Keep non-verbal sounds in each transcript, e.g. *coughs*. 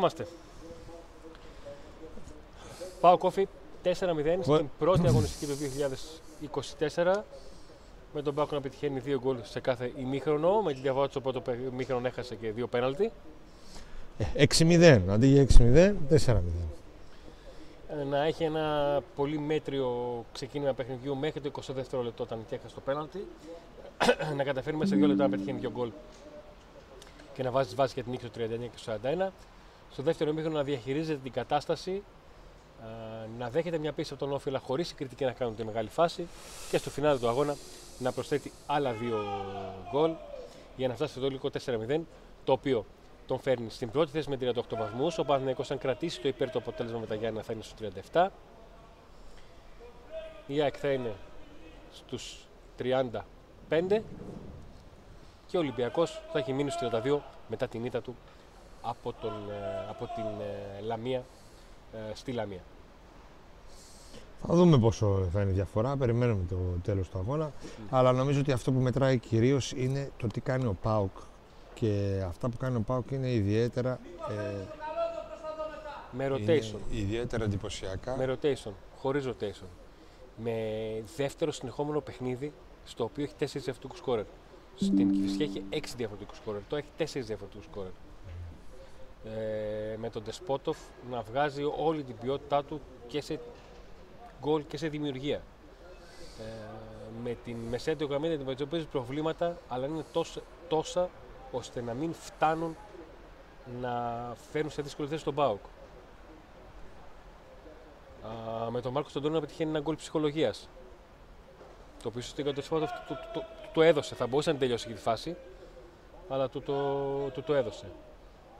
Να είμαστε. Πάω κόφι 4-0 στην πρώτη αγωνιστική του 2024 με τον Πάκο να πετυχαίνει δύο γκολ σε κάθε ημίχρονο. Με τη διαφορά του από το ημίχρονο έχασε και δύο πέναλτι. 6-0. Αντί για 6-0, 4-0. Να έχει ένα πολύ μέτριο ξεκίνημα παιχνιδιού μέχρι το 22ο λεπτό όταν και έχασε το πέναλτι. *coughs* να καταφέρει μέσα σε δύο λεπτά να πετυχαίνει δύο γκολ και να βάζει βάση για την νίκη του 39 και 41. Στο δεύτερο ημίχρονο να διαχειρίζεται την κατάσταση, να δέχεται μια πίστη από τον Όφιλα χωρίς η κριτική να κάνουν τη μεγάλη φάση και στο φινάλε του αγώνα να προσθέτει άλλα δύο γκολ για να φτάσει στο τελικό 4-0, το οποίο τον φέρνει στην πρώτη θέση με 38 βαθμούς. Ο Παναθηναϊκός αν κρατήσει το υπέρ του αποτέλεσμα με τα Γιάννα θα είναι στους 37. Η ΑΕΚ θα είναι στους 35 και ο Ολυμπιακός θα έχει μείνει στους 32 μετά την ήττα του από, τον, ε, από την ε, Λαμία ε, στη Λαμία. Θα δούμε πόσο θα είναι η διαφορά. Περιμένουμε το τέλος του αγώνα. Αλλά νομίζω ότι αυτό που μετράει κυρίως είναι το τι κάνει ο Πάουκ. Και αυτά που κάνει ο Πάουκ είναι ιδιαίτερα. Ε, με rotation. ιδιαίτερα εντυπωσιακά. Με rotation. Χωρίς rotation. Με δεύτερο συνεχόμενο παιχνίδι στο οποίο έχει τέσσερις διαφορετικούς σκόρερ. Στην Κυφυσιά έχει έξι διαφορετικούς σκόρερ. Το έχει τέσσερις διαφορετικούς σκόρερ. Ε, με τον Τεσπότοφ να βγάζει όλη την ποιότητά του και σε γκολ και σε δημιουργία. Ε, με την μεσαίτιο γραμμή να αντιμετωπίζει προβλήματα, αλλά είναι τόσα, τόσα ώστε να μην φτάνουν να φέρουν σε δύσκολη θέση τον Μπάουκ. με τον Μάρκος Στοντώνο να πετυχαίνει ένα γκολ ψυχολογίας. Το οποίο στην κατοχή το, το, το, έδωσε. Θα μπορούσε να τελειώσει και τη φάση, αλλά του το, το, έδωσε.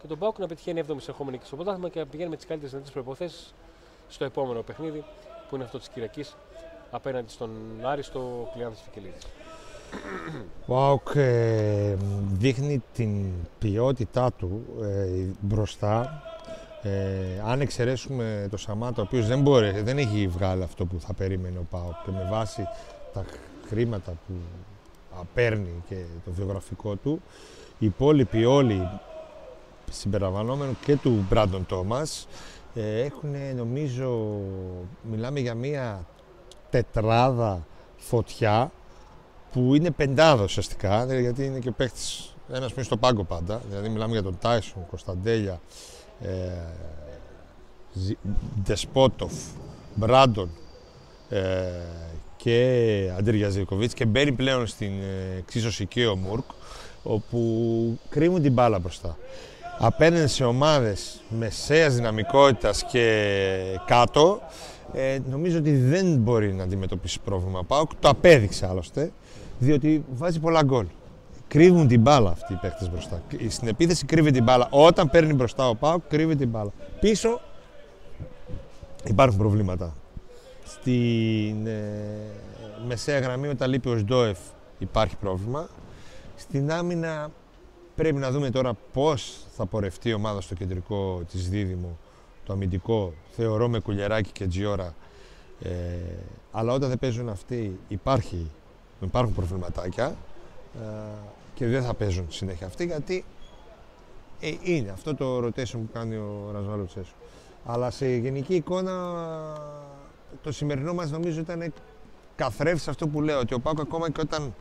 Και τον Μπάουκ να πετυχαίνει 7η ερχόμενη και στο πρωτάθλημα και να πηγαίνει με τις καλύτερες δυνατές προποθέσει στο επόμενο παιχνίδι που είναι αυτό της Κυριακής απέναντι στον Άριστο Κλειάνθη Φικελίδης. Ο ΑΟΚ ε, δείχνει την ποιότητά του ε, μπροστά. Ε, αν εξαιρέσουμε το Σαμάτα, ο οποίος δεν, μπορεί, δεν έχει βγάλει αυτό που θα περίμενε ο ΠΑΟΚ και με βάση τα χρήματα που παίρνει και το βιογραφικό του, οι υπόλοιποι όλοι συμπεριλαμβανόμενοι και του Μπράντον Τόμας. Ε, έχουν νομίζω, μιλάμε για μία τετράδα φωτιά που είναι πεντάδα ουσιαστικά, δηλαδή γιατί είναι και παίχτη ένας που είναι στο πάγκο πάντα. Δηλαδή, μιλάμε για τον Τάισον, Κωνσταντέλια, ε, Ντεσπότοφ, Μπράντον ε, και Αντρίγια Ζήκοβιτ και μπαίνει πλέον στην ε, εξίσωση και ο Μουρκ, όπου κρύβουν την μπάλα μπροστά απέναντι σε ομάδες μεσαίας δυναμικότητας και κάτω, ε, νομίζω ότι δεν μπορεί να αντιμετωπίσει πρόβλημα. Πάω, το απέδειξε άλλωστε, διότι βάζει πολλά γκολ. Κρύβουν την μπάλα αυτοί οι παίχτες μπροστά. Στην επίθεση κρύβει την μπάλα. Όταν παίρνει μπροστά ο Πάουκ, κρύβει την μπάλα. Πίσω υπάρχουν προβλήματα. Στην ε, μεσαία γραμμή, όταν λείπει ο Σντόεφ, υπάρχει πρόβλημα. Στην άμυνα Πρέπει να δούμε τώρα πώς θα πορευτεί η ομάδα στο κεντρικό της Δίδυμου, το αμυντικό, θεωρώ με κουλιαράκι και τζιόρα. Ε, αλλά όταν δεν παίζουν αυτοί υπάρχει, υπάρχουν προβληματάκια ε, και δεν θα παίζουν συνέχεια αυτοί γιατί ε, είναι αυτό το rotation που κάνει ο Ρασβάλο Τσέσου. Αλλά σε γενική εικόνα το σημερινό μας νομίζω ήταν καθρέφει αυτό που λέω ότι ο Πάκο ακόμα και όταν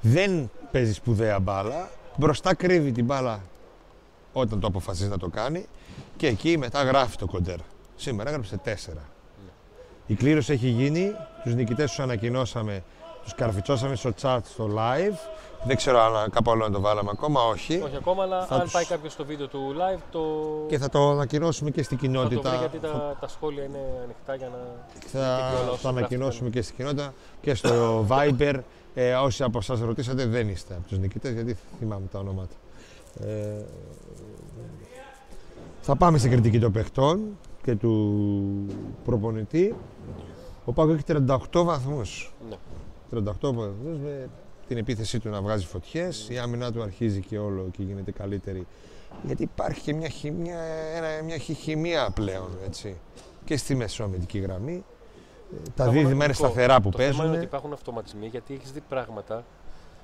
δεν παίζει σπουδαία μπάλα Μπροστά κρύβει την μπάλα όταν το αποφασίζει να το κάνει και εκεί μετά γράφει το κοντέρ. Σήμερα έγραψε τέσσερα. Η κλήρωση έχει γίνει, τους νικητές τους ανακοινώσαμε, τους καρφιτσώσαμε στο chat στο live. Δεν ξέρω αν κάπου άλλο να το βάλαμε ακόμα, όχι. Όχι ακόμα, αλλά αν πάει κάποιος στο βίντεο του live το... Και θα το ανακοινώσουμε και στην κοινότητα. Θα το βρει γιατί τα, τα σχόλια είναι ανοιχτά για να... Θα το ανακοινώσουμε και στην κοινότητα και στο Viber. Ε, όσοι από εσά ρωτήσατε δεν είστε από τους νικητές γιατί θυμάμαι τα ονόματα. Ε, θα πάμε στην κριτική των παιχτών και του προπονητή. Ο Πάκο έχει 38 βαθμούς. Ναι. 38 βαθμούς με την επίθεσή του να βγάζει φωτιές. Η άμυνά του αρχίζει και όλο και γίνεται καλύτερη. Γιατί υπάρχει και μια χημία, ένα, μια χημία πλέον έτσι. Και στη μεσόμετική γραμμή τα δίδυμα είναι σταθερά που το παίζουν. Θέμα είναι ότι υπάρχουν αυτοματισμοί γιατί έχεις δει πράγματα.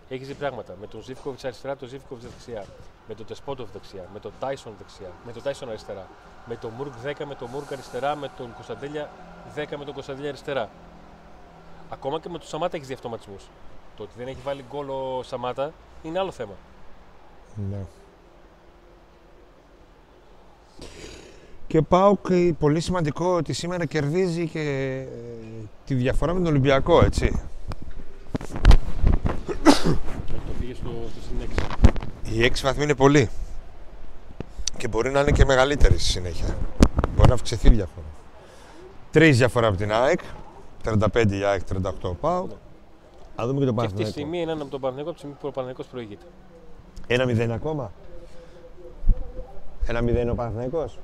Έχεις δει πράγματα με τον Ζήφκοβιτς αριστερά, τον Ζήφκοβιτς δεξιά. με τον Τεσπότοφ δεξιά, με τον Τάισον δεξιά, με τον Τάισον αριστερά, με τον Μουρκ 10 με τον Μουρκ αριστερά, με τον Κωνσταντέλια 10 με τον Κωνσταντέλια αριστερά. Ακόμα και με τον Σαμάτα έχεις δει αυτοματισμούς. Το ότι δεν έχει βάλει γκολ ο Σαμάτα είναι άλλο θέμα. Ναι. Και πάω και πολύ σημαντικό ότι σήμερα κερδίζει και ε, τη διαφορά με τον Ολυμπιακό, έτσι. Το πήγε στο, στο συν 6. Οι 6 βαθμοί είναι πολύ. Και μπορεί να είναι και μεγαλύτερη στη συνέχεια. Μπορεί να αυξηθεί η διαφορά. Τρεις διαφορά από την ΑΕΚ. 35 η ΑΕΚ, 38 πάω. Α δούμε και τον Και αυτή τη Παναθηναϊκό. στιγμή είναι ένα από τον Παναγενικό, από τη στιγμή που ο Παναγενικό προηγείται. Ένα μηδέν ακόμα. Ένα μηδέν ο Παναθηναϊκός.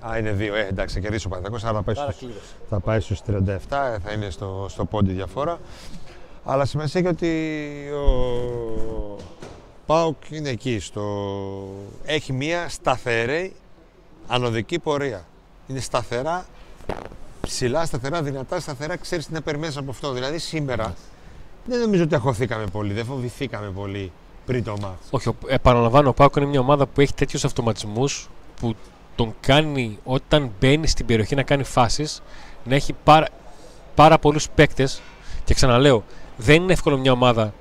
Α, είναι δύο. Ε, εντάξει, θα κερδίσει ο Παναθηναϊκός, άρα θα πάει Άρα στους, κλείδωσε. θα πάει στους 37, ε, θα είναι στο, στο πόντι διαφορά. Αλλά σημασία έχει ότι ο ΠΑΟΚ είναι εκεί. Στο... Έχει μία σταθερή ανωδική πορεία. Είναι σταθερά, ψηλά, σταθερά, δυνατά, σταθερά. Ξέρεις τι να περιμένεις από αυτό. Δηλαδή σήμερα δεν νομίζω ότι αχωθήκαμε πολύ, δεν φοβηθήκαμε πολύ πριν το μάτς. Όχι, ο- επαναλαμβάνω, ο Πάοκ είναι μια ομάδα που έχει τέτοιους αυτοματισμούς που τον κάνει όταν μπαίνει στην περιοχή να κάνει φάσεις να έχει πάρα, πάρα πολλούς παίκτες. Και ξαναλέω, δεν είναι εύκολο μια ομάδα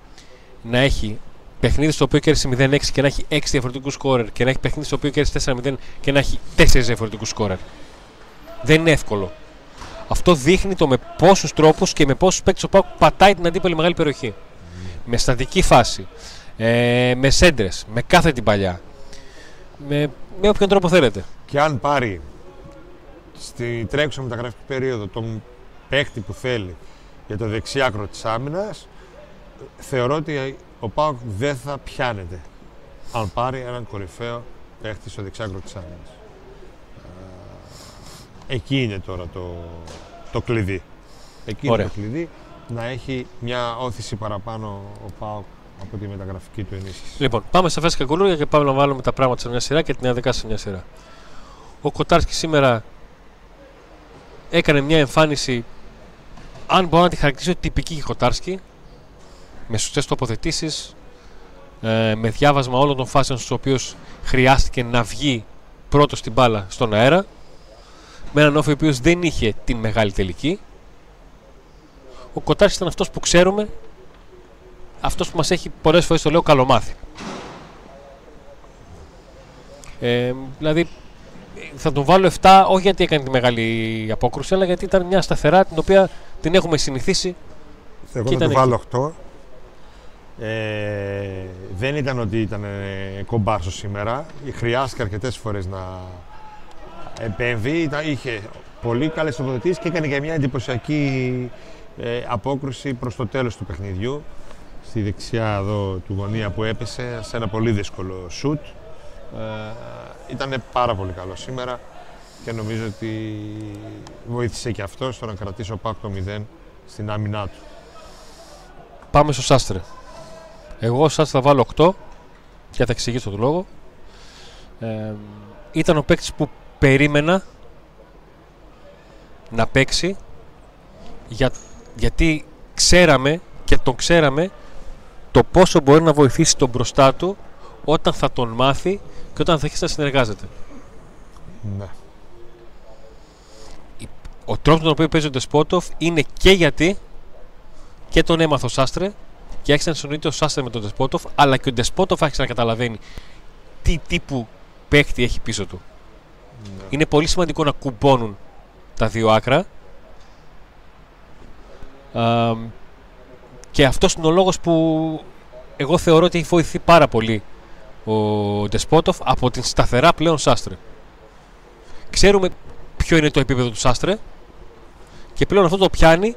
να έχει παιχνίδι στο οποίο κέρδισε 0-6 και να έχει 6 διαφορετικούς σκόρερ και να έχει παιχνίδι στο οποίο κέρδισε 4-0 και να έχει 4 διαφορετικούς σκόρερ. Δεν είναι εύκολο. Αυτό δείχνει το με πόσους τρόπους και με πόσους παίκτες ο Πάοκ πατάει την αντίπαλη μεγάλη περιοχή. Με στατική φάση, ε, με σέντρες, με κάθε την παλιά. Με, με όποιον τρόπο θέλετε. Και αν πάρει στη τρέχουσα μεταγραφική περίοδο τον παίχτη που θέλει για το δεξιάκρο της άμυνας, θεωρώ ότι ο ΠΑΟΚ δεν θα πιάνεται αν πάρει έναν κορυφαίο παίχτη στο δεξιάκρο της άμυνας. Ε, Εκεί είναι τώρα το, το κλειδί. Εκεί Ωραία. είναι το κλειδί να έχει μια όθηση παραπάνω ο ΠΑΟΚ από τη μεταγραφική του ενίσχυση. Λοιπόν, πάμε στα φέσικα κουλούρια και πάμε να βάλουμε τα πράγματα σε μια σειρά και την 11 σε μια σειρά. Ο Κοτάρσκι σήμερα έκανε μια εμφάνιση, αν μπορώ να τη χαρακτηρίσω, τυπική για Κοτάρσκι, με σωστές τοποθετήσεις, ε, με διάβασμα όλων των φάσεων στους οποίους χρειάστηκε να βγει πρώτος στην μπάλα στον αέρα, με έναν όφη ο οποίος δεν είχε την μεγάλη τελική. Ο Κοτάρσκι ήταν αυτός που ξέρουμε αυτός που μας έχει πολλές φορές το λέω καλομάθει. Ε, δηλαδή θα τον βάλω 7 όχι γιατί έκανε τη μεγάλη απόκρουση αλλά γιατί ήταν μια σταθερά την οποία την έχουμε συνηθίσει Εγώ Και θα του ήταν βάλω 8. Ε, δεν ήταν ότι ήταν ε, κομπάρσο σήμερα. Χρειάστηκε αρκετές φορές να επέμβει. Ήταν, είχε πολύ καλές τοποθετήσεις και έκανε και μια εντυπωσιακή ε, απόκρουση προς το τέλος του παιχνιδιού. Στη δεξιά εδώ του γωνία που έπεσε σε ένα πολύ δύσκολο σουτ. Ε, ήταν πάρα πολύ καλό σήμερα και νομίζω ότι βοήθησε και αυτός στο να κρατήσει ο Πάκ το 0 στην άμυνά του. πάμε στο Σάστρε εγώ Σάστρε θα βάλω 8 και θα εξηγήσω τον λόγο ε, ήταν ο παίκτης που περίμενα να παίξει για, γιατί ξέραμε και τον ξέραμε το πόσο μπορεί να βοηθήσει τον μπροστά του όταν θα τον μάθει και όταν θα έχεις να συνεργάζεται. Ναι. Ο τρόπος με τον οποίο παίζει ο Ντεσπότοφ είναι και γιατί και τον έμαθε ο Σάστρε και άρχισε να συνοείται ο Σάστρε με τον Ντεσπότοφ, αλλά και ο Ντεσπότοφ άρχισε να καταλαβαίνει τι τύπου παίχτη έχει πίσω του. Είναι πολύ σημαντικό να κουμπώνουν τα δύο άκρα. Α, και αυτός είναι ο λόγος που εγώ θεωρώ ότι έχει βοηθεί πάρα πολύ ο Ντεσπότοφ από την σταθερά πλέον Σάστρε. Ξέρουμε ποιο είναι το επίπεδο του Σάστρε και πλέον αυτό το πιάνει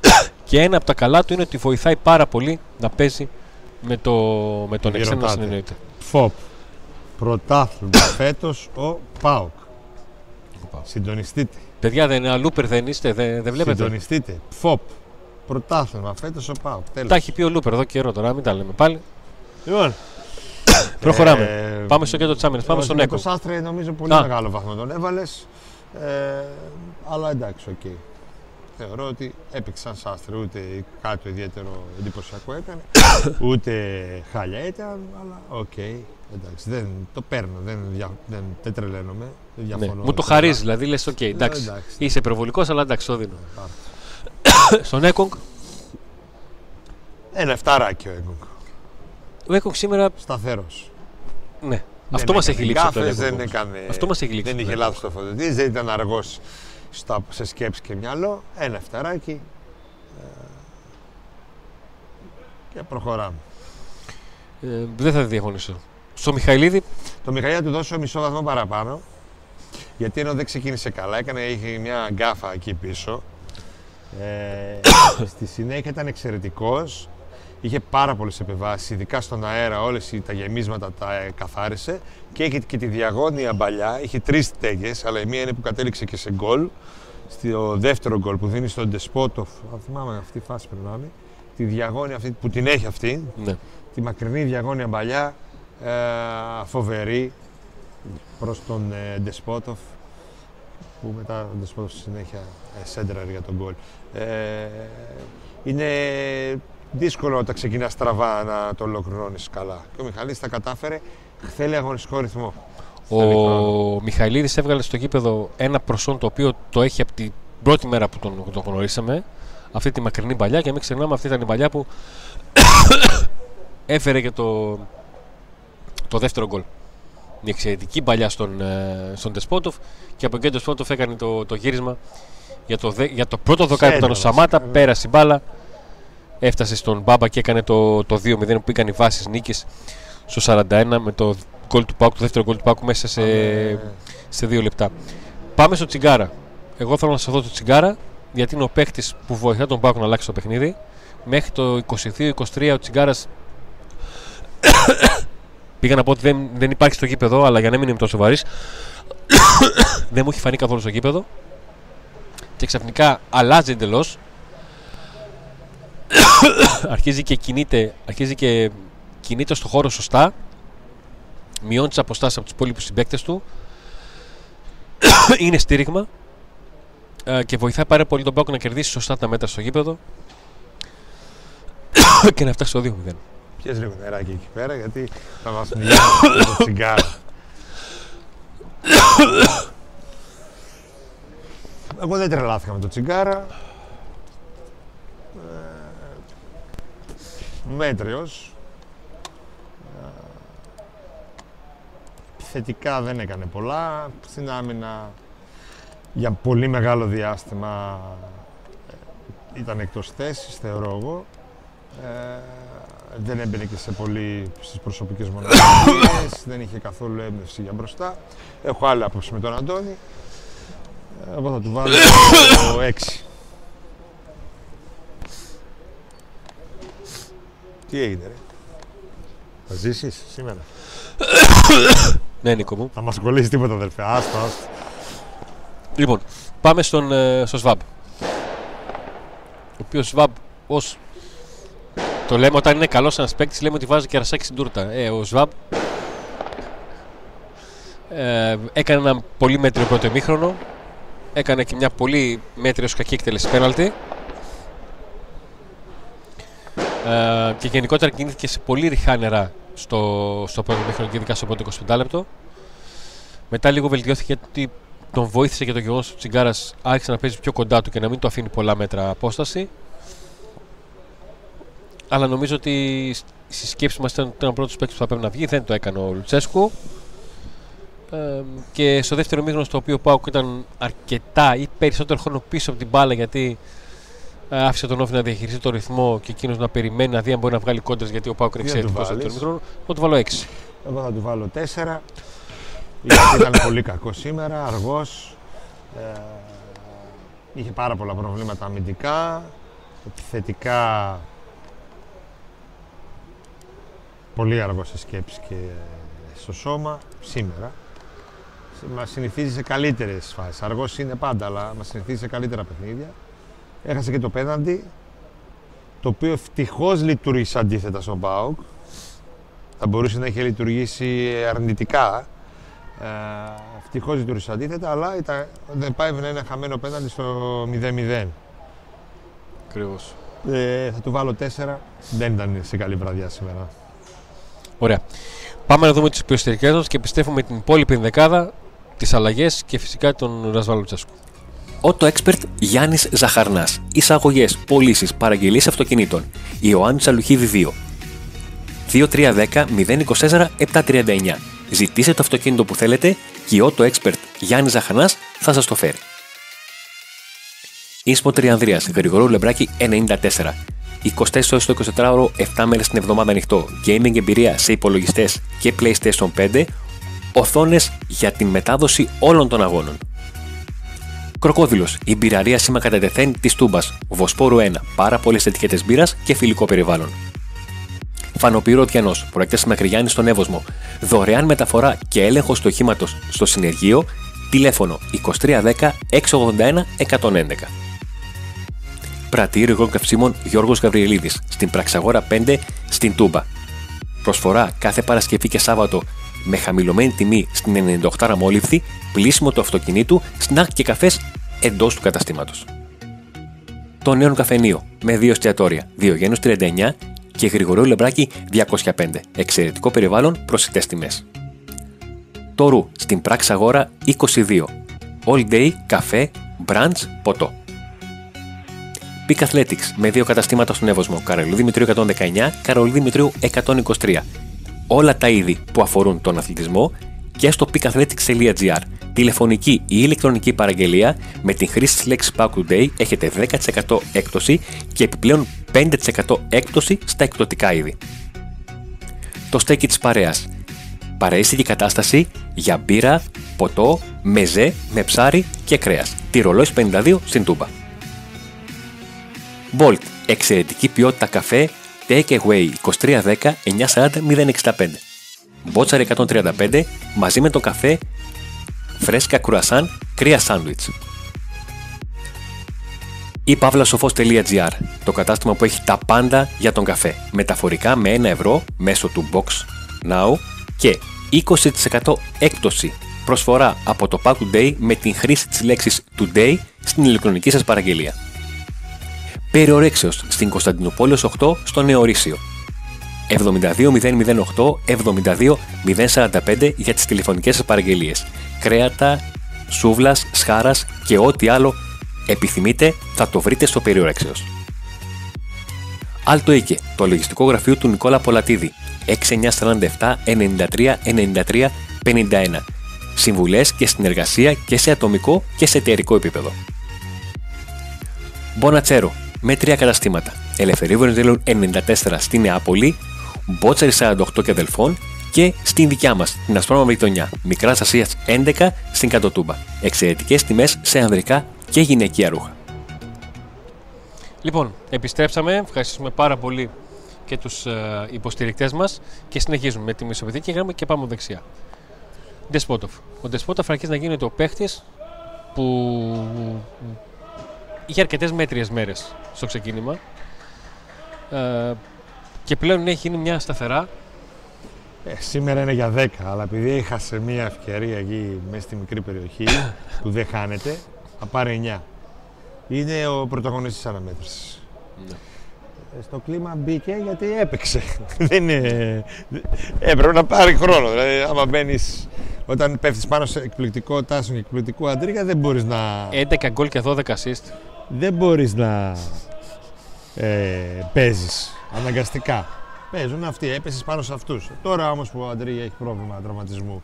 *coughs* και ένα από τα καλά του είναι ότι βοηθάει πάρα πολύ να παίζει με, το, με τον Μη εξτρέμ να ρωτάτες. συνεννοείται. ΦΟΠ. Πρωτάθλημα *coughs* φέτος ο ΠΑΟΚ. Συντονιστείτε. Παιδιά, δεν, αλούπερ δεν είστε, δεν, δεν βλέπετε. Συντονιστείτε. ΦΟΠ. Πρωτάθλημα φέτος ο ΠΑΟΚ. Τέλος. Τα έχει πει ο Λούπερ εδώ καιρό τώρα, μην τα λέμε πάλι. Λοιπόν, *laughs* Προχωράμε. ε, Πάμε στο κέντρο της άμυνας. Πάμε ο στον Έκογκ. Εθνικός Άστρε νομίζω πολύ Α. μεγάλο βαθμό τον έβαλες. Ε, αλλά εντάξει, οκ. Θεωρώ ότι έπαιξε σαν Σάστρε, ούτε κάτι ιδιαίτερο εντυπωσιακό έκανε, *coughs* ούτε χάλια ήταν, αλλά οκ. Εντάξει, δεν, το παίρνω, δεν, δια, δεν, δεν τρελαίνομαι. Δεν Ναι. διαφωνώ. Μου το χαρίζεις, δηλαδή λες: Οκ, εντάξει. εντάξει. Είσαι υπερβολικός, αλλά εντάξει, το δίνω. Πάρ' *coughs* Στον Έκογκ, Ένα εφταράκι ο Έγκογκ. Ο Έκογκ σήμερα. Σταθερός. Ναι, αυτό μας έχει λείψει από τον Γκάφες, Έκογκ. δεν όμως. έκανε. Αυτό μας έχει λείψει Δεν από είχε τον λάθος το φωτοτή, δεν ήταν αργός σε σκέψη και μυαλό. Ένα εφταράκι. ε, Και προχωράμε. Ε, δεν θα διαφωνήσω. Στο Μιχαηλίδη, Το Μιχαήλ θα του δώσω μισό βαθμό παραπάνω. Γιατί ενώ δεν ξεκίνησε καλά, έκανε, είχε μια γκάφα εκεί πίσω. Ε, *coughs* στη συνέχεια ήταν εξαιρετικός. Είχε πάρα πολλές επεμβάσει, ειδικά στον αέρα, όλες τα γεμίσματα τα ε, καθάρισε. Και είχε και τη διαγώνια μπαλιά. Είχε τρεις στέγες, αλλά η μία είναι που κατέληξε και σε γκολ. Στο δεύτερο γκολ που δίνει στον Ντεσπότοφ. Αν θυμάμαι αυτή η φάση πρέπει να είναι. Τη διαγώνια αυτή που την έχει αυτή ναι. τη μακρινή διαγώνια παλιά, ε, φοβερή προς τον ε, Ντεσπότοφ που μετά ο Ντεσπότοφ στη συνέχεια ε, σέντραρε για τον γκολ. Ε, είναι δύσκολο όταν ξεκινάς στραβά να το ολοκληρώνεις καλά. Και ο Μιχαλής τα κατάφερε, θέλει αγωνιστικό ρυθμό. Θέλει χρόνο. Ο Μιχαηλίδης έβγαλε στο γήπεδο ένα προσόν το οποίο το έχει από την πρώτη μέρα που τον, τον γνωρίσαμε. Αυτή τη μακρινή παλιά και μην ξεχνάμε αυτή ήταν η παλιά που *coughs* έφερε και το, το δεύτερο γκολ. Μια εξαιρετική παλιά στον, ε, στον Τεσπότοφ και από εκεί ο Τεσπότοφ έκανε το, το γύρισμα για το, δε- για το πρώτο δοκάρι που ήταν ο Σέντρα, Σαμάτα. βασικά. Πέρασε η μπάλα, έφτασε στον Μπάμπα και έκανε το, το 2-0 που πήγαν οι βάσει νίκης στο 41 με το γκολ του Πάκου, το δεύτερο γκολ του Πάκου μέσα σε, Ε, σε δύο λεπτά. Πάμε στο Τσιγκάρα. Εγώ θέλω να σας δω το Τσιγκάρα γιατί είναι ο παίχτη που βοηθά τον Πάκου να αλλάξει το παιχνίδι. Μέχρι το 22-23 ο Τσιγκάρας *coughs* πήγα να πω ότι δεν, δεν υπάρχει στο γήπεδο, αλλά για να μην είμαι τόσο βαρύς, *coughs* δεν μου έχει φανεί καθόλου στο γήπεδο. Και ξαφνικά αλλάζει εντελώς. Αρχίζει και κινείται, αρχίζει και κινείται στο χώρο σωστά. Μειώνει τις αποστάσεις από τους υπόλοιπους συμπαίκτες του. είναι στήριγμα ε, και βοηθάει πάρα πολύ τον Πάκο να κερδίσει σωστά τα μέτρα στο γήπεδο *coughs* και να φτάσει στο 2-0. Πιες λίγο νεράκι εκεί πέρα γιατί θα μας μιλήσει το τσιγκάρο. *coughs* Εγώ δεν τρελάθηκα με το τσιγκάρα. Μέτριος. Ε, Θετικά δεν έκανε πολλά. Στην άμυνα για πολύ μεγάλο διάστημα ε, ήταν εκτός θέσης, θεωρώ εγώ. Ε, δεν έμπαινε και σε πολύ στις προσωπικές μοναδικές, *coughs* δεν είχε καθόλου έμπνευση για μπροστά. Έχω άλλη άποψη με τον Αντώνη. Ε, Εγώ θα του βάλω το 6. Τι έγινε ρε. Θα ζήσεις σήμερα. *coughs* Ναι, Νίκο μου. Θα μας κολλήσει τίποτα αδερφέ. Άστο, άστο. Λοιπόν, πάμε στον, ε, στο ΣΒΑΜ. Ο οποίος ΣΒΑΜ ως το λέμε όταν είναι καλός ένας παίκτης, λέμε ότι βάζει και ρασάκι στην τούρτα. Ε, ο ΣΒΑΜ ε, έκανε ένα πολύ μέτριο πρώτο ημίχρονο. Έκανε και μια πολύ μέτριος κακή εκτέλεση πέναλτη. Ε, και γενικότερα κινήθηκε σε πολύ ριχά νερά στο, στο πρώτο ημίχρονο και ειδικά στο πρώτο 25 λεπτό. Μετά λίγο βελτιώθηκε γιατί τον βοήθησε και το γεγονός ότι ο Τσιγκάρας άρχισε να παίζει πιο κοντά του και να μην του αφήνει πολλά μέτρα απόσταση. Αλλά νομίζω ότι στη σκέψη μας ήταν ότι ήταν ο πρώτος παίκτης που θα πρέπει να βγει. Δεν το έκανε ο Λουτσέσκου. Ε, και στο δεύτερο μήχρονο στο οποίο ο Πάουκ ήταν αρκετά ή περισσότερο χρόνο πίσω από την μπάλα γιατί ε, άφησε τον Όφη να διαχειριστεί το ρυθμό και εκείνος να περιμένει να δει αν μπορεί να βγάλει κόντρες γιατί ο Πάουκ είναι Τι να του εξαιρετικό στο δεύτερο βάλεις; μήχρονο. Θα του βάλω 6. Εγώ θα του βάλω 4. Γιατί ήταν πολύ κακός σήμερα, αργός. Ε, είχε πάρα πολλά προβλήματα αμυντικά. Επιθετικά πολύ αργός σε σκέψη και στο σώμα σήμερα. Μα συνηθίζει σε καλύτερες φάσεις. Αργός είναι πάντα, αλλά μας συνηθίζει σε καλύτερα παιχνίδια. Έχασε και το πέναντι, το οποίο ευτυχώς λειτουργήσε αντίθετα στον Πάοκ. Θα μπορούσε να είχε λειτουργήσει αρνητικά. Ε, ευτυχώς λειτουργήσε αντίθετα, αλλά ήταν, δεν πάει να είναι χαμένο πέναντι στο 0-0. Ακριβώς. Ε, θα του βάλω 4. Δεν ήταν σε καλή βραδιά σήμερα. Ωραία. Πάμε να δούμε τις υποστηρικτέ μα και πιστεύουμε την υπόλοιπη δεκάδα, τις αλλαγές και φυσικά τον Ρασβάλο Τσέσκου. Auto Expert Γιάννης Ζαχαρνάς. Εισαγωγές, πωλήσεις, παραγγελίες αυτοκινήτων. Ιωάννης Αλουχίδη 2. 2310 024 739. Ζητήστε το αυτοκίνητο που θέλετε και η Auto Expert Γιάννης Ζαχαρνάς θα σας το φέρει. Ίσπο Τριανδρία, Γρηγορού Λεμπράκη 94. 24 ώρες το 24ωρο, 7 μέρες την εβδομάδα ανοιχτό. Gaming εμπειρία σε υπολογιστές και PlayStation 5. Οθόνες για την μετάδοση όλων των αγώνων. Κροκόδηλος, η μπειραρία σήμα κατά τεθέν της Τούμπας. Βοσπόρου 1, πάρα πολλές ετικέτες μπύρας και φιλικό περιβάλλον. Φανοπύρο Διανό, προέκτε Μακριγιάννη στον Εύωσμο. Δωρεάν μεταφορά και έλεγχο του οχήματο στο συνεργείο. Τηλέφωνο 2310 681 111. Πρατήριο Υγρών Καυσίμων Γιώργος Γαβριελίδης, στην Πραξαγόρα 5 στην Τούμπα. Προσφορά κάθε Παρασκευή και Σάββατο με χαμηλωμένη τιμή στην 98 μόλιβδη, πλήσιμο του αυτοκινήτου, σνακ και καφές εντός του καταστήματος. Το νέο καφενείο με δύο εστιατόρια, Διογένου 39 και Γρηγορίου Λεμπράκη 205. Εξαιρετικό περιβάλλον, προσιτές τιμές. Το Ρου στην πράξη αγόρα 22. All day, καφέ, brunch, ποτό. Peak Athletics με δύο καταστήματα στον Εύωσμο, Καρολίδη Δημητρίου 119, Καρολίδη Δημητρίου 123. Όλα τα είδη που αφορούν τον αθλητισμό και στο peakathletics.gr. Τηλεφωνική ή ηλεκτρονική παραγγελία με την χρήση της λέξης Pack Today έχετε 10% έκπτωση και επιπλέον 5% έκπτωση στα εκπτωτικά είδη. Το στέκι της παρέας. Παραίσθητη κατάσταση για μπύρα, ποτό, μεζέ με ψάρι και κρέας. Τυρολόις 52 στην Τούμπα. Bolt. Εξαιρετική ποιότητα καφέ Take Away 2310 940 065. Μπότσαρ 135 μαζί με το καφέ φρέσκα κουρασάν κρύα σάντουιτς. Ή pavlasofos.gr, το κατάστημα που έχει τα πάντα για τον καφέ. Μεταφορικά με 1 ευρώ μέσω του Box Now και 20% έκπτωση προσφορά από το Pack Today με την χρήση της λέξης Today στην ηλεκτρονική σας παραγγελία. Περιορέξεως στην Κωνσταντινούπολη 8 στο Νεορίσιο. 72008 για τις τηλεφωνικές σας παραγγελίες. Κρέατα, σούβλας, σχάρας και ό,τι άλλο επιθυμείτε θα το βρείτε στο Περιορέξεως. Άλτο Οίκε, το λογιστικό γραφείο του Νικόλα Πολατίδη. 6947 93 93 51. Συμβουλές και συνεργασία και σε ατομικό και σε εταιρικό επίπεδο. Μπονατσέρο, με τρία καταστήματα. Ελευθερίου Βενιζέλου 94 στη Νεάπολη, Μπότσαρη 48 και αδελφών και στην δικιά μας, την Ασπρόμα γειτονιά, Μικράς Ασίας 11 στην Κατοτούμπα. Εξαιρετικές τιμές σε ανδρικά και γυναικεία ρούχα. Λοιπόν, επιστρέψαμε. Ευχαριστούμε πάρα πολύ και τους ε, υποστηρικτές μας και συνεχίζουμε με τη μισοπαιδική γραμμή και πάμε δεξιά. Ντεσπότοφ. Ο Ντεσπότοφ αρχίζει να γίνεται ο παίχτης που είχε αρκετές μέτριες μέρες στο ξεκίνημα. Ε, και πλέον έχει γίνει μια σταθερά. Ε, σήμερα είναι για 10, αλλά επειδή έχασε μια ευκαιρία εκεί μέσα στη μικρή περιοχή *coughs* που δεν χάνεται, θα πάρει 9. Είναι ο πρωταγωνιστής αναμέτρησης. Ναι. Ε, στο κλίμα μπήκε γιατί έπαιξε. *laughs* δεν είναι... Έπρεπε να πάρει χρόνο. Δηλαδή, άμα μπαίνεις όταν πέφτεις πάνω σε εκπληκτικό τάσο και εκπληκτικό αντρίγα, δεν μπορείς να. 11 γκολ και 12 assist δεν μπορείς να ε, παίζεις αναγκαστικά. Παίζουν αυτοί, έπεσες πάνω σε αυτούς. Τώρα όμως που ο Αντρίγια έχει πρόβλημα τραυματισμού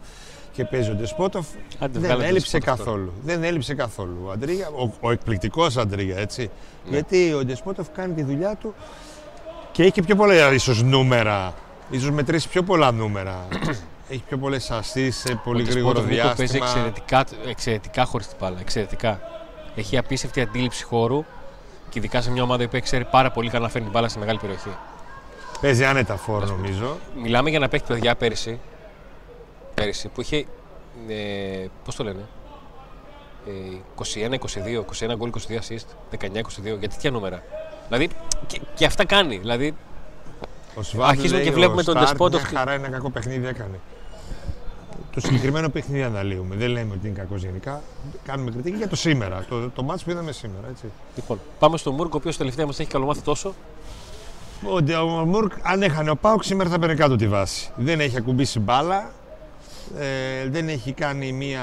και παίζει ο Ντεσπότοφ, δεν έλειψε καθόλου. Δεν έλειψε καθόλου ο Αντρίγια, ο, ο εκπληκτικός Αντρίγια, έτσι. Ναι. Γιατί ο Ντεσπότοφ κάνει τη δουλειά του και έχει και πιο πολλά ίσως νούμερα, ίσως μετρήσει πιο πολλά νούμερα. *coughs* έχει πιο πολλές αστεί σε πολύ γρήγορο διάστημα. Ο παίζει εξαιρετικά, εξαιρετικά χωρίς την μπάλα. Εξαιρετικά έχει απίστευτη αντίληψη χώρου και ειδικά σε μια ομάδα που ξέρει πάρα πολύ καλά να φέρνει την μπάλα σε μεγάλη περιοχή. Παίζει άνετα φόρ, νομίζω. Μιλάμε για να παίξει παιδιά πέρυσι, πέρυσι που είχε. Ε, Πώς το λένε, ε, 21-22, 21 γκολ, 22 assist, 19-22, για τέτοια νούμερα. Δηλαδή και, και αυτά κάνει. Δηλαδή, αρχίζουμε και βλέπουμε τον Δεσπότο. Μια χαρά ένα κακό παιχνίδι έκανε το συγκεκριμένο παιχνίδι αναλύουμε. Δεν λέμε ότι είναι κακός γενικά. Κάνουμε κριτική για το σήμερα, το, το μάτς που είδαμε σήμερα. Έτσι. Λοιπόν, πάμε στον Μούρκο, ο οποίος τελευταία μας έχει καλομάθει τόσο. Ότι ο Μουρκ, αν έχανε ο Πάουκ, σήμερα θα παίρνει κάτω τη βάση. Δεν έχει ακουμπήσει μπάλα. Ε, δεν έχει κάνει μία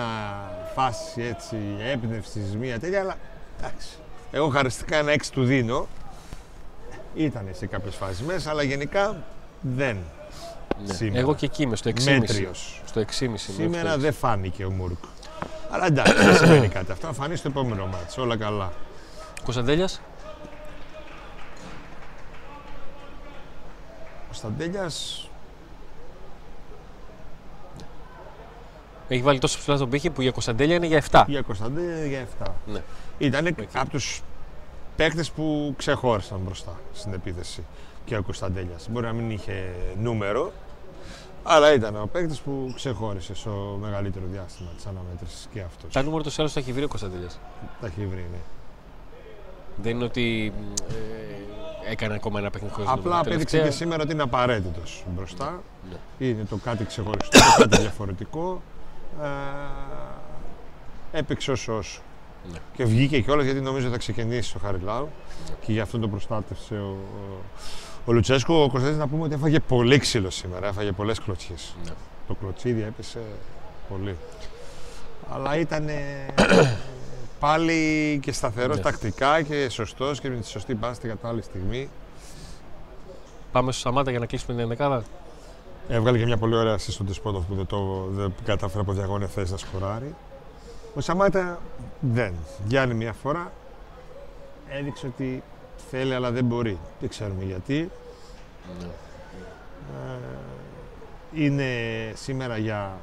φάση έτσι έμπνευσης, μία τέτοια, αλλά εντάξει. Εγώ χαριστικά ένα 6 του δίνω. Ήταν σε κάποιες φάσεις μέσα, αλλά γενικά δεν. Ναι. Σήμερα. Εγώ και εκεί είμαι στο 6,5. Μέτριος. Στο 6,5. είμαι Σήμερα αυτό. δεν φάνηκε ο Μουρκ. Αλλά εντάξει, δεν σημαίνει κάτι. Αυτό θα φανεί στο επόμενο μάτσο. Όλα καλά. Κωνσταντέλιας. Ο Κωνσταντέλιας Έχει βάλει τόσο ψηλά στον πήχη που για Κωνσταντέλια είναι για 7. για Κωνσταντέλια είναι για 7. Ναι. Ήταν Οκ. από τους παίκτες που ξεχώρισαν μπροστά στην επίθεση και ο Κωνσταντέλιας. Μπορεί να μην είχε νούμερο, αλλά ήταν ο παίκτης που ξεχώρισε στο μεγαλύτερο διάστημα της αναμέτρησης και αυτός. Τα νούμερα τους άλλους τα έχει βρει ο Κωνσταντέλιας. Τα έχει βρει, ναι. Δεν είναι ότι ε, έκανε ακόμα ένα παιχνίδι χωρίς Απλά νούμερα. απέδειξε Τελευταία- και σήμερα ότι είναι απαραίτητος μπροστά. Ναι. Είναι το κάτι ξεχωριστό, το κάτι διαφορετικό. Ε, έπαιξε όσο όσο. Ναι. Και βγήκε κιόλας γιατί νομίζω θα ξεκινήσει ο Χαριλάου και γι' αυτό το προστάτευσε ο, ο, ο Λουτσέσκου. Ο Κωνσταντίνος να πούμε ότι έφαγε πολύ ξύλο σήμερα, έφαγε πολλές κλωτσιές. Ναι. Το κλωτσίδι έπεσε πολύ. Αλλά ήταν *coughs* πάλι και σταθερός Ναι. τακτικά και σωστός και με τη σωστή πάση την κατάλληλη στιγμή. Πάμε στο Σαμάτα για να κλείσουμε την δεκάδα. Έβγαλε και μια πολύ ωραία assist στον Τεσπότοφ που δεν, το, δεν κατάφερε από διαγώνια θέση να σκοράρει. Ο Σαμάτα δεν. Για άλλη μια φορά έδειξε ότι θέλει αλλά δεν μπορεί. Δεν ξέρουμε γιατί. Ναι. Ε, είναι σήμερα για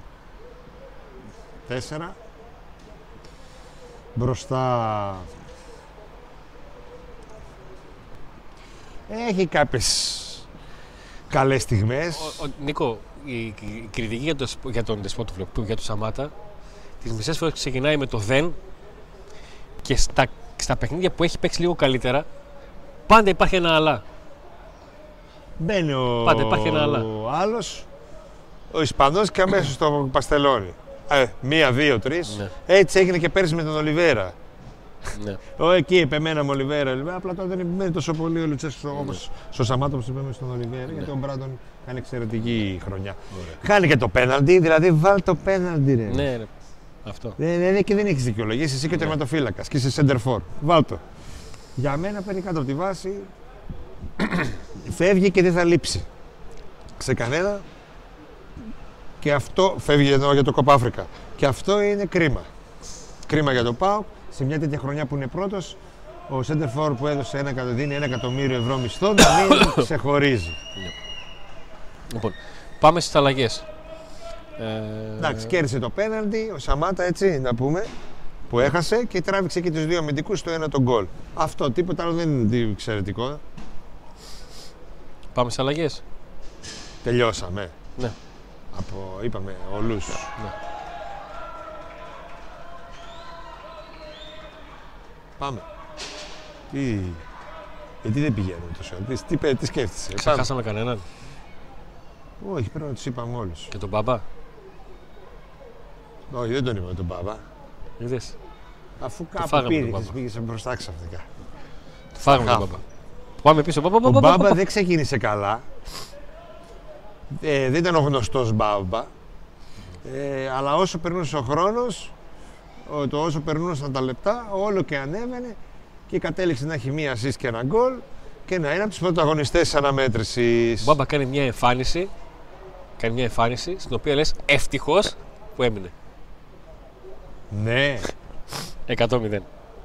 τέσσερα. Μπροστά έχει κάποιες καλές στιγμές. Ο, ο, Νίκο, η, η κριτική για, το, Σπ- για τον Δεσπότοφ, που για τον Σαμάτα, τις μισές φορές ξεκινάει με το δεν και στα, στα παιχνίδια που έχει παίξει λίγο καλύτερα, πάντα υπάρχει ένα αλλά. Μπαίνει ο, Πάντα υπάρχει ένα αλλά. ο άλλος, ο Ισπανός και αμέσως το παστελώνει. Ε, μία, δύο, τρεις. Ναι. Έτσι έγινε και πέρσι με τον Ολιβέρα. ναι. Ο, εκεί επεμένα με Ολιβέρα, Ολιβέρα. Απλά τώρα δεν επιμένει τόσο πολύ ο Λουτσέσκος Ναι. όπως στο Σαμάτο που επέμενε στον Ολιβέρα. Γιατί ο Μπράντον κάνει εξαιρετική χρονιά. Χάνει και το πέναλτι, δηλαδή βάλει το πέναλτι, ρε. ναι, ρε. Αυτό. Δεν, δεν, και δεν έχεις δικαιολογήσει. Εσύ και ο Ναι. τερματοφύλακας και είσαι center for. Βάλ το. Για μένα παίρνει κάτω από τη βάση. φεύγει και δεν θα λείψει. Σε κανένα. Και αυτό φεύγει για το, για το Κοπ Αφρικα. Και αυτό είναι κρίμα. Κρίμα για το ΠΑΟ. Σε μια τέτοια χρονιά που είναι πρώτος, ο center for που έδωσε ένα, εκατο- δίνει ένα εκατομμύριο ευρώ μισθό να μην ξεχωρίζει. Λοιπόν, πάμε στις αλλαγές. Ε, Εντάξει, κέρδισε το πέναλτι, ο Σαμάτα έτσι να πούμε, που έχασε και τράβηξε και τους δύο αμυντικούς στο ένα τον γκολ. Αυτό, τίποτα άλλο δεν είναι τι εξαιρετικό. Πάμε στι αλλαγές. Τελειώσαμε. Ναι. Από, είπαμε, όλους. Ναι. Πάμε. Τι... Γιατί δεν πηγαίνουμε τόσο. Τι, τι, πέ- τι σκέφτεσαι. Πάμε. Ξεχάσαμε κανέναν. Όχι, πρέπει να τους είπαμε όλους. Και τον μπαμπά. Όχι, δεν τον είπαμε τον Μπάμπα. Είδες. Αφού κάπου φάγαμε τον πήγε, Μπάμπα. πήγε σε μπροστά ξαφνικά. Φάγαμε τον Χάφ. μπαμπά. Πάμε πίσω. Μπαμπα, Ο μπαμπα, μπαμπα. Μπάμπα δεν ξεκίνησε καλά. Ε, δεν ήταν ο γνωστός Μπάμπα. Ε, αλλά όσο περνούσε ο χρόνος, ο- το όσο περνούσαν τα λεπτά, όλο και ανέβαινε και κατέληξε να έχει μία assist και ένα γκολ και να είναι από τους πρωταγωνιστές της αναμέτρησης. Ο Μπάμπα κάνει μια εμφάνιση. Κάνει μια εμφάνιση στην οποία λες ευτυχώς που έμεινε. Ναι, 100-0.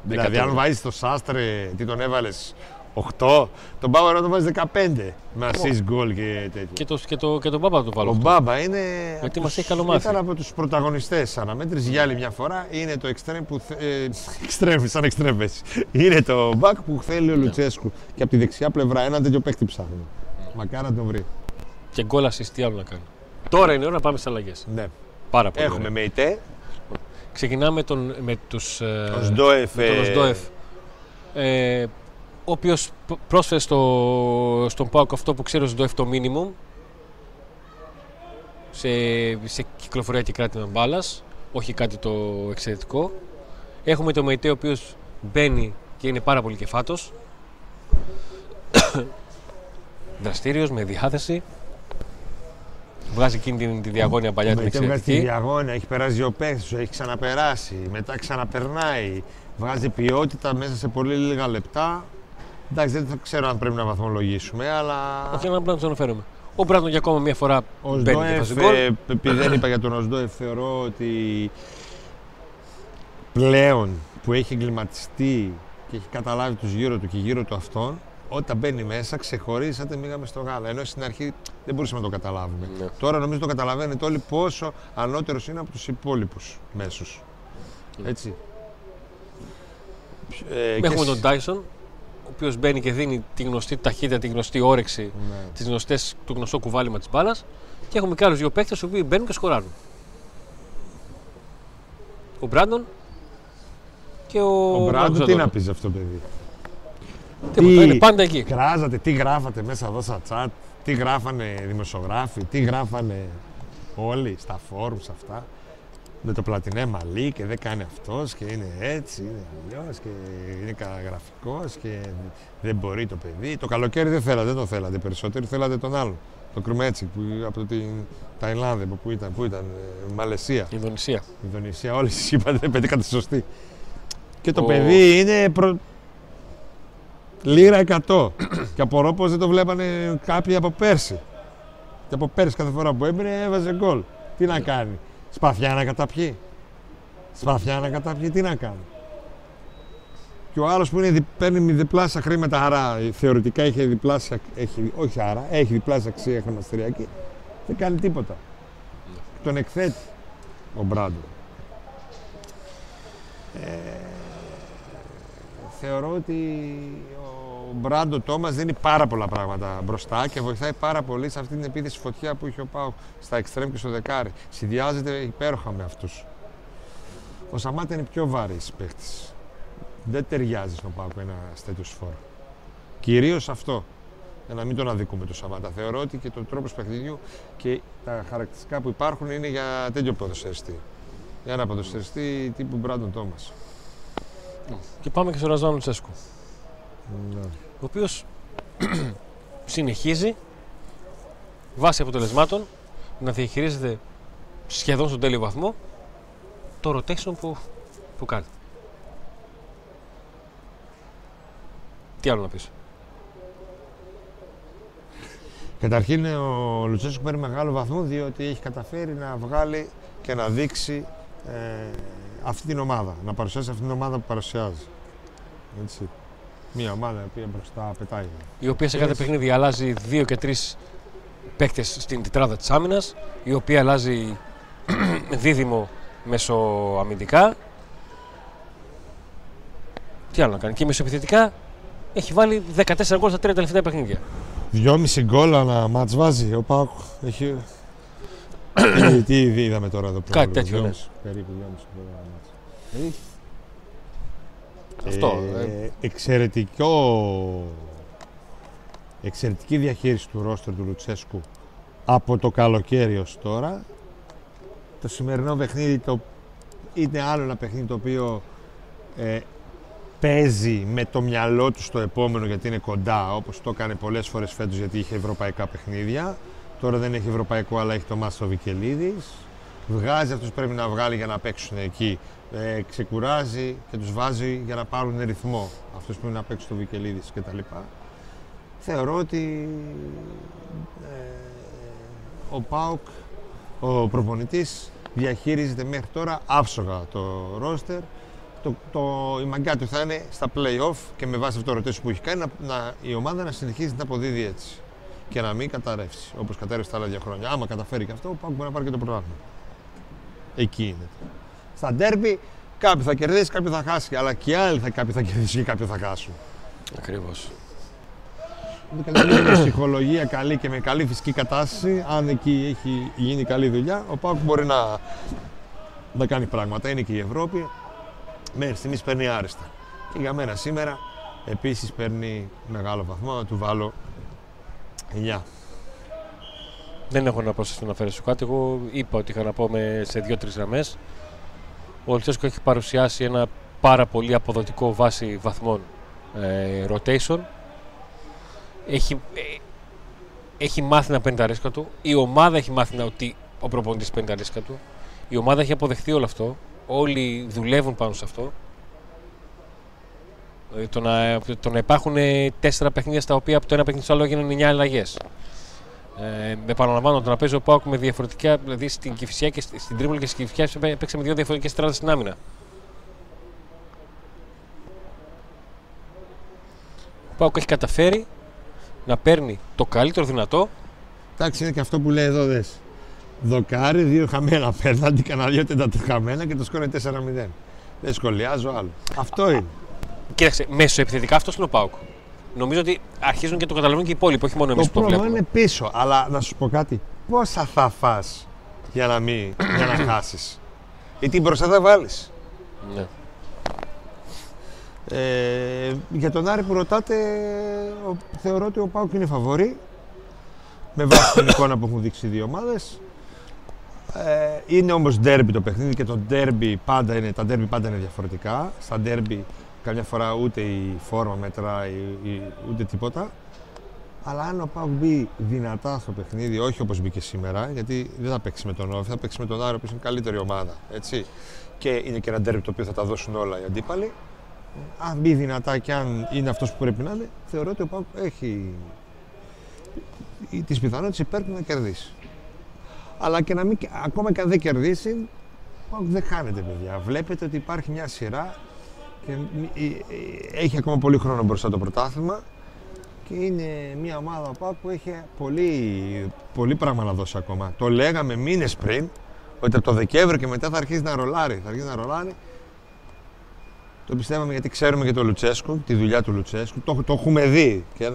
δηλαδή 100. αν βάζεις το Σάστρε, τι τον έβαλες, 8, τον Μπάμπα να τον βάζεις 15 με assist γκολ και τέτοιο. Και το, και το, και το μπάμπα του βάλω. Ο αυτό. Μπάμπα είναι. Γιατί από μας τους- έχει καλομάθει. Ήταν από τους πρωταγωνιστές τη αναμέτρηση για άλλη μια φορά. Είναι το extreme που. θε- Ε, *laughs* extreme, σαν extreme έτσι. Είναι το back που θέλει Ναι. ο Λουτσέσκου. Και από τη δεξιά πλευρά ένα τέτοιο παίχτη ψάχνει. Μακάρι να τον βρει. Και γκολ assist, τι άλλο να κάνει. Τώρα είναι ώρα να πάμε στις αλλαγές. Ναι. Πάρα πολύ. Έχουμε ωραία. Με ητέ. Ξεκινάμε τον, με τους, ε, Ο Σντόεφ. με τον ε, Οσντόεφ. Ε, ο οποίος πρόσφερε στο, στον Πάοκ αυτό που ξέρει ο Σντόεφ το minimum σε, σε κυκλοφορία και κράτημα μπάλας. Όχι κάτι το εξαιρετικό. Έχουμε το Μεϊτέ ο οποίος μπαίνει και είναι πάρα πολύ κεφάτος. *coughs* δραστήριος, με διάθεση. Βγάζει εκείνη την, τη διαγώνια παλιά την Μετά βγάζει τη εξαιρετική. διαγώνια, έχει περάσει ο παίχτης σου, έχει ξαναπεράσει. Μετά ξαναπερνάει. Βγάζει ποιότητα μέσα σε πολύ λίγα λεπτά. Εντάξει, δεν θα ξέρω αν πρέπει να βαθμολογήσουμε, αλλά. Όχι, αλλά απλά να του αναφέρουμε. Ο Μπράντον για ακόμα μια φορά Ο μπαίνει και Σντόεφ, βάζει γκολ. ε, επειδή δεν είπα για τον Οσντόεφ, θεωρώ ότι πλέον που έχει εγκληματιστεί και έχει καταλάβει τους γύρω του και γύρω του αυτόν, όταν μπαίνει μέσα ξεχωρίζει σαν να μήγαμε στο γάλα. Ενώ στην αρχή δεν μπορούσαμε να το καταλάβουμε. Ναι. Τώρα νομίζω το καταλαβαίνετε όλοι πόσο ανώτερος είναι από τους υπόλοιπους μέσους. Ναι. Έτσι. Ε, και Έχουμε σ- τον Τάισον, ο οποίος μπαίνει και δίνει τη γνωστή ταχύτητα, τη γνωστή όρεξη, Ναι. τις γνωστές, το γνωστό κουβάλιμα της μπάλας. Και έχουμε και άλλους δύο παίκτες οι οποίοι μπαίνουν και σκοράρουν. Ο Μπράντον και ο. Ο Μπράντο Μάρκος τι Ζαντόνο. να πεις αυτό παιδί; Τίποτα, Τι- είναι πάντα εκεί. Κράζατε, τι γράφατε μέσα εδώ στα chat, τι γράφανε δημοσιογράφοι, τι γράφανε όλοι στα forums αυτά. Με το πλατινέ μαλλί και δεν κάνει αυτός και είναι έτσι, είναι αλλιώς και είναι καταγραφικός και δεν μπορεί το παιδί. Το καλοκαίρι δεν θέλατε, δεν το θέλατε περισσότερο, θέλατε τον άλλον. Το Κρουμέτσι που, από την Ταϊλάνδη, από πού ήταν, πού ήταν, ε, Μαλαισία, Ινδονησία. Ινδονησία, όλοι εσείς *laughs* είπατε, πετύχατε σωστή. Και το Ο- παιδί είναι προ... λίρα 100. και απορώ πως δεν το βλέπανε κάποιοι από πέρσι. Και από πέρσι κάθε φορά που έμπαινε έβαζε γκολ. Τι να κάνει, σπαθιά να καταπιεί. Σπαθιά να καταπιεί, τι να κάνει. Και ο άλλος που είναι, δι- παίρνει διπλάσια χρήματα, άρα θεωρητικά έχει διπλάσια, έχει, όχι άρα, έχει διπλάσια αξία χρηματιστηριακή, δεν κάνει τίποτα. Τον εκθέτει ο Μπράντο. Ε, θεωρώ ότι ο Μπράντο Τόμας δίνει πάρα πολλά πράγματα μπροστά και βοηθάει πάρα πολύ σε αυτή την επίθεση φωτιά που είχε ο Πάου στα εξτρέμ και στο δεκάρι. Συνδυάζεται υπέροχα με αυτούς. Ο Σαμάτα είναι πιο βαρύς παίχτης. Δεν ταιριάζει στον Πάου ένα τέτοιο φόρ. Κυρίως αυτό. Για να μην τον αδικούμε το Σαμάτα. Θεωρώ ότι και το τρόπο παιχνιδιού και τα χαρακτηριστικά που υπάρχουν είναι για τέτοιο ποδοσφαιριστή. Για ένα ποδοσφαιριστή τύπου Μπράντον Τόμας. Και πάμε και στο Ραζάν Λουτσέσκου. Ναι. Ο οποίος *clears throat* συνεχίζει βάσει αποτελεσμάτων να διαχειρίζεται σχεδόν στον τέλειο βαθμό το rotation που, που κάνει. Τι άλλο να πεις; Καταρχήν ο Λουτσέσκου παίρνει μεγάλο βαθμό διότι έχει καταφέρει να βγάλει και να δείξει ε, αυτή την ομάδα. Να παρουσιάσει αυτή την ομάδα που παρουσιάζει. Έτσι. Μια ομάδα η οποία μπροστά πετάει. Η οποία σε κάθε Έτσι. παιχνίδι αλλάζει δύο και τρεις παίκτες στην τετράδα της άμυνας, η οποία αλλάζει *clears throat* δίδυμο μεσοαμυντικά. Τι άλλο να κάνει. Και μεσοεπιθετικά έχει βάλει 14 γκολ στα τρία τελευταία παιχνίδια. Δυόμιση γκολ ανά μάτς βάζει ο Πάκ. Έχει... *clears throat* τι, τι ήδη είδαμε τώρα εδώ πέρα. Κάτι τέτοιο, ναι. Δυόμιση, Περίπου δυόμιση γκολ ανά μάτς. Αυτό. Ε, εξαιρετικό, εξαιρετική διαχείριση του ρόστερ του Λουτσέσκου από το καλοκαίρι ως τώρα. Το σημερινό παιχνίδι το, είναι άλλο ένα παιχνίδι το οποίο ε, παίζει με το μυαλό του στο επόμενο γιατί είναι κοντά όπως το έκανε πολλές φορές φέτος γιατί είχε ευρωπαϊκά παιχνίδια. Τώρα δεν έχει ευρωπαϊκό αλλά έχει το Μάστο Βικελίδης. Βγάζει αυτούς που πρέπει να βγάλει για να παίξουν εκεί ε, ξεκουράζει και τους βάζει για να πάρουν ρυθμό αυτούς που είναι να παίξουν το Βικελίδης και τα λοιπά. Θεωρώ ότι ε, ο ΠΑΟΚ, ο προπονητής, διαχείριζεται μέχρι τώρα άψογα το ρόστερ. Το, το, η μαγκιά του θα είναι στα play-off και με βάση αυτό το ρωτήσιο που έχει κάνει να, να, η ομάδα να συνεχίζει να αποδίδει έτσι και να μην καταρρεύσει όπως κατέρευσε τα άλλα δύο χρόνια. Άμα καταφέρει και αυτό, ο ΠΑΟΚ μπορεί να πάρει και το πρωτάθλημα. Εκεί είναι. Στα ντέρμπι κάποιοι θα κερδίσει, κάποιοι θα χάσει. Αλλά και άλλοι θα, κάποιοι θα κερδίσουν και κάποιοι θα χάσουν. Ακριβώς. Με καλή ψυχολογία καλή και με καλή φυσική κατάσταση, αν εκεί έχει γίνει καλή δουλειά, ο Πάκου μπορεί να, να κάνει πράγματα. Είναι και η Ευρώπη. Μέχρι στιγμής παίρνει άριστα. Και για μένα σήμερα επίσης παίρνει μεγάλο βαθμό, να του βάλω 9. Δεν έχω να προσθέσω να φέρω κάτι. Εγώ είπα ότι είχα να πω με, σε δύο-τρει γραμμές. Ο Λουτσέσκο έχει παρουσιάσει ένα πάρα πολύ αποδοτικό βάση βαθμών ε, rotation. Έχει, ε, έχει μάθει να παίρνει τα ρίσκα του. Η ομάδα έχει μάθει να ότι ο προπονητής παίρνει τα ρίσκα του. Η ομάδα έχει αποδεχτεί όλο αυτό. Όλοι δουλεύουν πάνω σε αυτό. Δηλαδή το να, το να υπάρχουν τέσσερα παιχνίδια στα οποία από το ένα παιχνίδι στο άλλο έγιναν 9 αλλαγές. Ε, επαναλαμβάνω, το να παίζει ο Πάουκ με διαφορετικά, δηλαδή στην Κυφσιά και στην Τρίπολη και στην Κυφσιά παίξαμε δύο διαφορετικές τράτε στην άμυνα. Ο Πάουκ έχει καταφέρει να παίρνει το καλύτερο δυνατό. Εντάξει, είναι και αυτό που λέει εδώ δες. Δοκάρι, δύο χαμένα πέναντι, κανένα δύο χαμένα και το σκόρ είναι 4-0. Δεν σχολιάζω άλλο. Αυτό είναι. Κοίταξε, μέσω επιθετικά αυτός είναι ο Πάουκ. Νομίζω ότι αρχίζουν και το καταλαβαίνουν και οι υπόλοιποι, όχι μόνο εμείς που Το το πρόβλημα βλέπουμε. είναι πίσω. Αλλά να σου πω κάτι. Πόσα θα φας για να, μην, για να χάσεις; Ή την μπροστά θα βάλεις; Ναι. Ε, για τον Άρη που ρωτάτε, ο- θεωρώ ότι ο Πάουκ είναι φαβορή. Με βάση την εικόνα που έχουν δείξει οι δύο ομάδες. Ε, είναι όμως ντέρμπι το παιχνίδι και το ντέρμπι πάντα είναι, τα ντέρμπι πάντα είναι διαφορετικά. Στα ντέρμπι καμιά φορά ούτε η φόρμα μετράει ή- ούτε τίποτα. Αλλά αν ο Πάουκ μπει δυνατά στο παιχνίδι, όχι όπως μπήκε σήμερα, γιατί δεν θα παίξει με τον Όφη, θα παίξει με τον Άρη, που είναι καλύτερη ομάδα. Έτσι. Και είναι και ένα ντέρμπι το οποίο θα τα δώσουν όλα οι αντίπαλοι αν μπει δυνατά και αν είναι αυτός που πρέπει να είναι, θεωρώ ότι ο Πάουκ έχει τις πιθανότητες υπέρ του να κερδίσει. Αλλά και να μην, ακόμα και αν δεν κερδίσει, ο Πάουκ δεν χάνεται, παιδιά. Βλέπετε ότι υπάρχει μια σειρά και μη- ε, ε, έχει ακόμα πολύ χρόνο μπροστά το πρωτάθλημα και είναι μια ομάδα ο Πάουκ που έχει πολύ, πολύ πράγμα να δώσει ακόμα. Το λέγαμε μήνες πριν, ότι από το Δεκέμβριο και μετά θα αρχίσει να ρολάρει. Θα αρχίσει να ρολάρει το πιστεύαμε γιατί ξέρουμε και τον Λουτσέσκου, τη δουλειά του Λουτσέσκου. Το, το έχουμε δει και,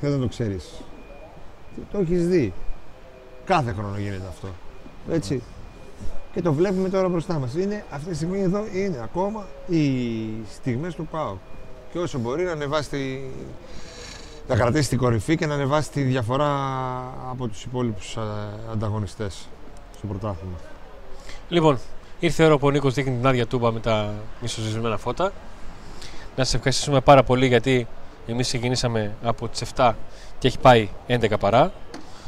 και δεν το ξέρεις. Το έχεις δει. Κάθε χρόνο γίνεται αυτό. Έτσι. Και το βλέπουμε τώρα μπροστά μας. Είναι, αυτή τη στιγμή εδώ είναι ακόμα οι στιγμές του ΠΑΟΚ. Και όσο μπορεί να ανεβάσει τη, να κρατήσει την κορυφή και να ανεβάσει τη διαφορά από τους υπόλοιπους α, ανταγωνιστές στο πρωτάθλημα. Λοιπόν, ήρθε η ώρα που ο Νίκος δείχνει την άδεια τούμπα με τα μισοζυσμένα φώτα. Να σας ευχαριστήσουμε πάρα πολύ γιατί εμείς ξεκινήσαμε από τις 7 και έχει πάει 11 παρά.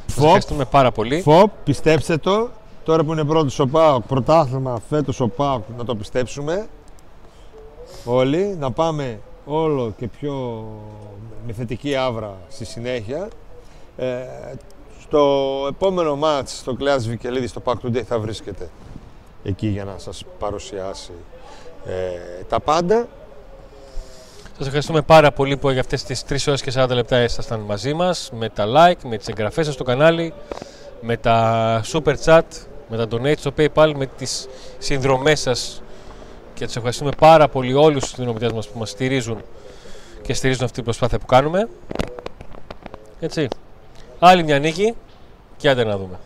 Σας Φοπ. ευχαριστούμε πάρα πολύ. Φοπ, πιστέψτε το. Τώρα που είναι πρώτος ο ΠΑΟΚ, πρωτάθλημα φέτος ο ΠΑΟΚ, να το πιστέψουμε. Όλοι, να πάμε όλο και πιο με θετική άβρα στη συνέχεια. Ε, στο επόμενο μάτς, στο Κλέας Βικελίδης, στο ΠΑΟΚ Today θα βρίσκεται εκεί για να σας παρουσιάσει ε, τα πάντα. Σας ευχαριστούμε πάρα πολύ που για αυτές τις 3 ώρες και 40 λεπτά ήσασταν μαζί μας με τα like, με τις εγγραφές σας στο κανάλι, με τα super chat, με τα donate στο PayPal, με τις συνδρομές σας και τους ευχαριστούμε πάρα πολύ όλους τους συνδρομητές μας που μας στηρίζουν και στηρίζουν αυτή την προσπάθεια που κάνουμε. Έτσι. Άλλη μια νίκη και άντε να δούμε.